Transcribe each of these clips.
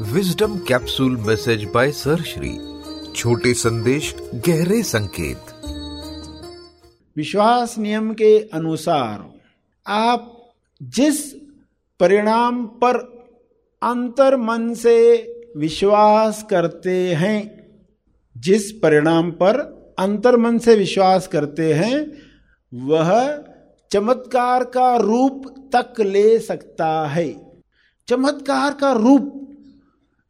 Wisdom capsule message by sir Shri छोटे संदेश गहरे संकेत विश्वास नियम के अनुसार आप जिस परिणाम पर अंतर मन से विश्वास करते हैं, जिस परिणाम पर अंतर मन से विश्वास करते हैं, वह चमत्कार का रूप तक ले सकता है। चमत्कार का रूप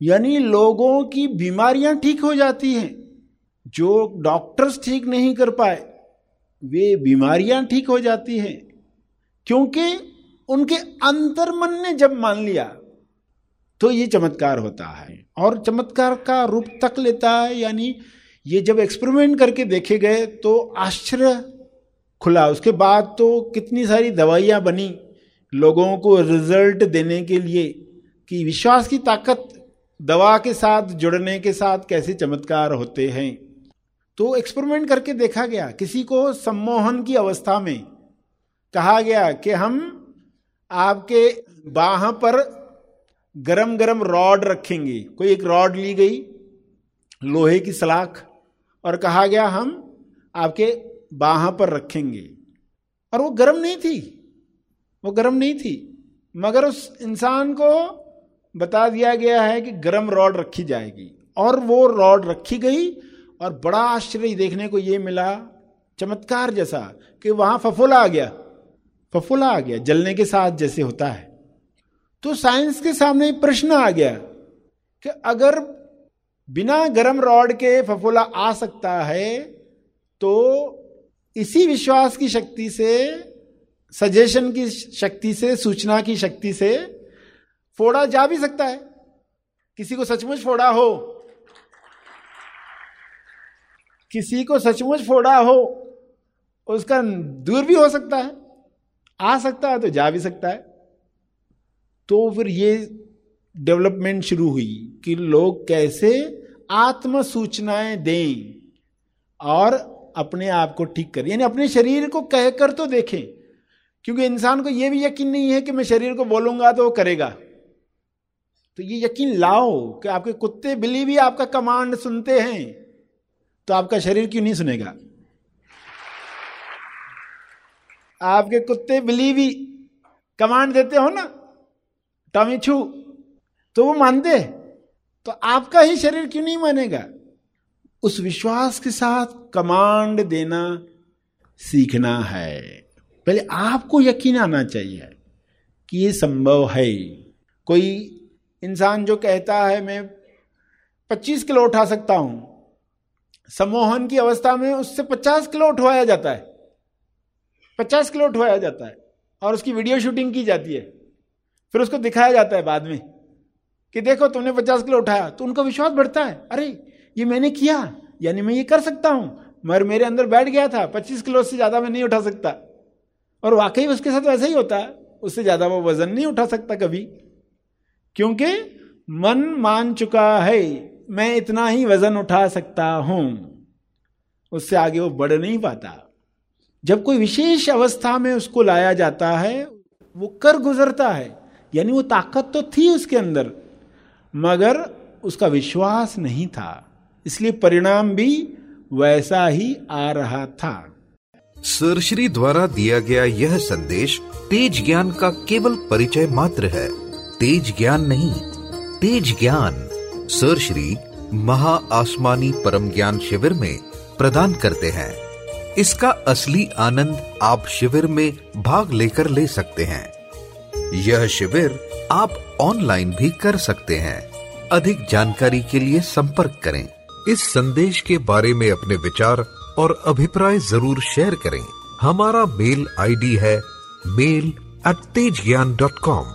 यानी लोगों की बीमारियाँ ठीक हो जाती हैं, जो डॉक्टर्स ठीक नहीं कर पाए, वे बीमारियाँ ठीक हो जाती हैं। क्योंकि उनके अंतर्मन ने जब मान लिया तो ये चमत्कार होता है। और चमत्कार का रूप तक लेता है, यानी ये जब एक्सपेरिमेंट करके देखे गए तो आश्चर्य खुला। उसके बाद तो कितनी सारी दवाइयाँ बनी लोगों को रिज़ल्ट देने के लिए, कि विश्वास की ताकत दवा के साथ, जुड़ने के साथ कैसे चमत्कार होते हैं? तो एक्सपेरिमेंट करके देखा गया, किसी को सम्मोहन की अवस्था में कहा गया कि हम आपके बाह पर गरम गरम रॉड रखेंगे। कोई एक रॉड ली गई, लोहे की सलाख, और कहा गया, हम आपके बाह पर रखेंगे। और वो गर्म नहीं थी, वो गर्म नहीं थी, मगर उस इंसान को बता दिया गया है कि गर्म रॉड रखी जाएगी। और वो रॉड रखी गई और बड़ा आश्चर्य देखने को ये मिला, चमत्कार जैसा, कि वहाँ फफोला आ गया। फफोला आ गया, जलने के साथ जैसे होता है। तो साइंस के सामने प्रश्न आ गया कि अगर बिना गर्म रॉड के फफोला आ सकता है तो इसी विश्वास की शक्ति से, सजेशन की शक्ति से, सूचना की शक्ति से फोड़ा जा भी सकता है। किसी को सचमुच फोड़ा हो। किसी को सचमुच फोड़ा हो, उसका दूर भी हो सकता है, आ सकता है तो जा भी सकता है। तो फिर ये डेवलपमेंट शुरू हुई कि लोग कैसे आत्म सूचनाएँ दें और अपने आप को ठीक करें। यानी अपने शरीर को कहकर तो देखें, क्योंकि इंसान को यह भी यकीन नहीं है कि मैं शरीर को बोलूँगा तो वो करेगा। तो ये यकीन लाओ कि आपके कुत्ते बिल्ली भी आपका कमांड सुनते हैं तो आपका शरीर क्यों नहीं सुनेगा? आपके कुत्ते बिल्ली भी कमांड देते हो ना, टॉमी छू तो वो मानते तो आपका ही शरीर क्यों नहीं मानेगा? उस विश्वास के साथ कमांड देना सीखना है। पहले आपको यकीन आना चाहिए कि ये संभव है। कोई इंसान जो कहता है, मैं 25 किलो उठा सकता हूँ। सम्मोहन की अवस्था में उससे 50 किलो उठवाया जाता है। 50 किलो उठवाया जाता है और उसकी वीडियो शूटिंग की जाती है। फिर उसको दिखाया जाता है बाद में कि देखो, तुमने 50 किलो उठाया तो उनका विश्वास बढ़ता है। अरे, ये मैंने किया, यानी मैं ये कर सकता हूँ। मगर मेरे अंदर बैठ गया था 25 किलो से ज़्यादा मैं नहीं उठा सकता। और वाकई उसके साथ वैसा ही होता है, उससे ज़्यादा वो वज़न नहीं उठा सकता कभी। क्योंकि मन मान चुका है, मैं इतना ही वज़न उठा सकता हूँ। उससे आगे वो बढ़ नहीं पाता। जब कोई विशेष अवस्था में उसको लाया जाता है, वो कर गुजरता है। यानी वो ताकत तो थी उसके अंदर, मगर उसका विश्वास नहीं था। इसलिए परिणाम भी वैसा ही आ रहा था। सरश्री द्वारा दिया गया यह संदेश तेज ज्ञान का केवल परिचय मात्र है। तेज ज्ञान नहीं, तेज ज्ञान सर श्री महा आसमानी परम ज्ञान शिविर में प्रदान करते हैं। इसका असली आनंद आप शिविर में भाग लेकर ले सकते हैं। यह शिविर आप ऑनलाइन भी कर सकते हैं। अधिक जानकारी के लिए संपर्क करें। इस संदेश के बारे में अपने विचार और अभिप्राय ज़रूर शेयर करें। हमारा मेल आईडी है mail at Tej Gyan dot com